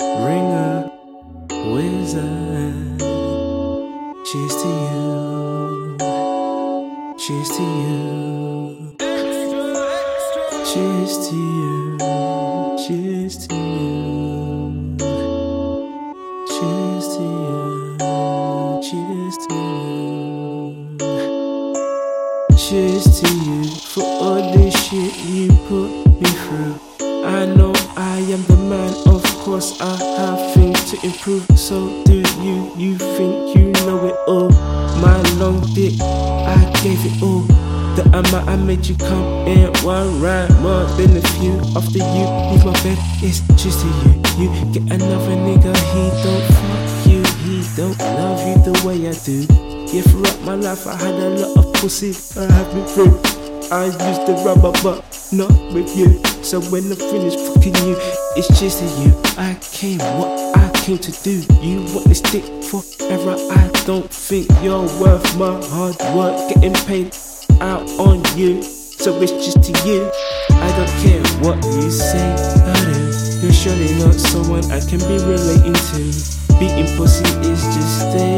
ringer, wizard. Cheers to you. Cheers to you. Cheers to you. Cheers to you. Cheers to you. Cheers to you. Cheers to you for all the shit you put me through. I know of course I have things to improve. So do you, you think you know it all? My long dick, I gave it all. The amount I made you come in one round more than a few. After you leave my bed, it's just to you. You get another nigga, he don't fuck you, he don't love you the way I do. Yeah, throughout my life I had a lot of pussy, I have been through. I used to rubber, but not with you. So when I finish fucking you, it's just you. I came what I came to do. You want to stick forever. I don't think you're worth my hard work. Getting paid out on you. So it's just to you. I don't care what you say or do. You're surely not someone I can be relating to. Being pussy is just deja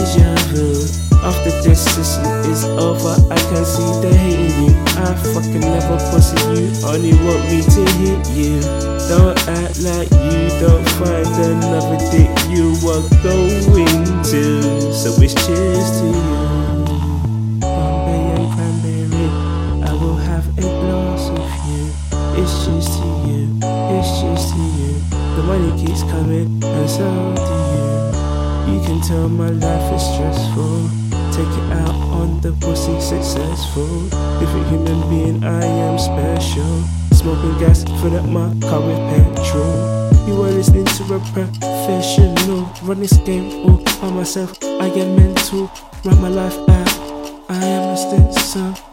After this session is over, I can see the hate in you. I fucking never pussy you, only want me to hit you. Don't act like you don't find another dick you are going to. So it's cheers to you. Bombay and cranberry, I will have a glass of you. It's just to you, it's just to you. The money keeps coming, and so do you. You can tell my life is stressful. Pussy successful. Different human being, I am special. Smoking gas, fill up my car with petrol. You are listening to a professional. Run this game all by myself. I am mental. Run my life out. I am a stencil.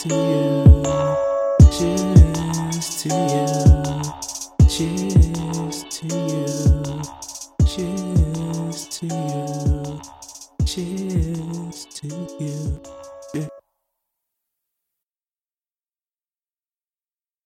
To you. Cheers to you. Cheers to you. Cheers to you. Cheers to you.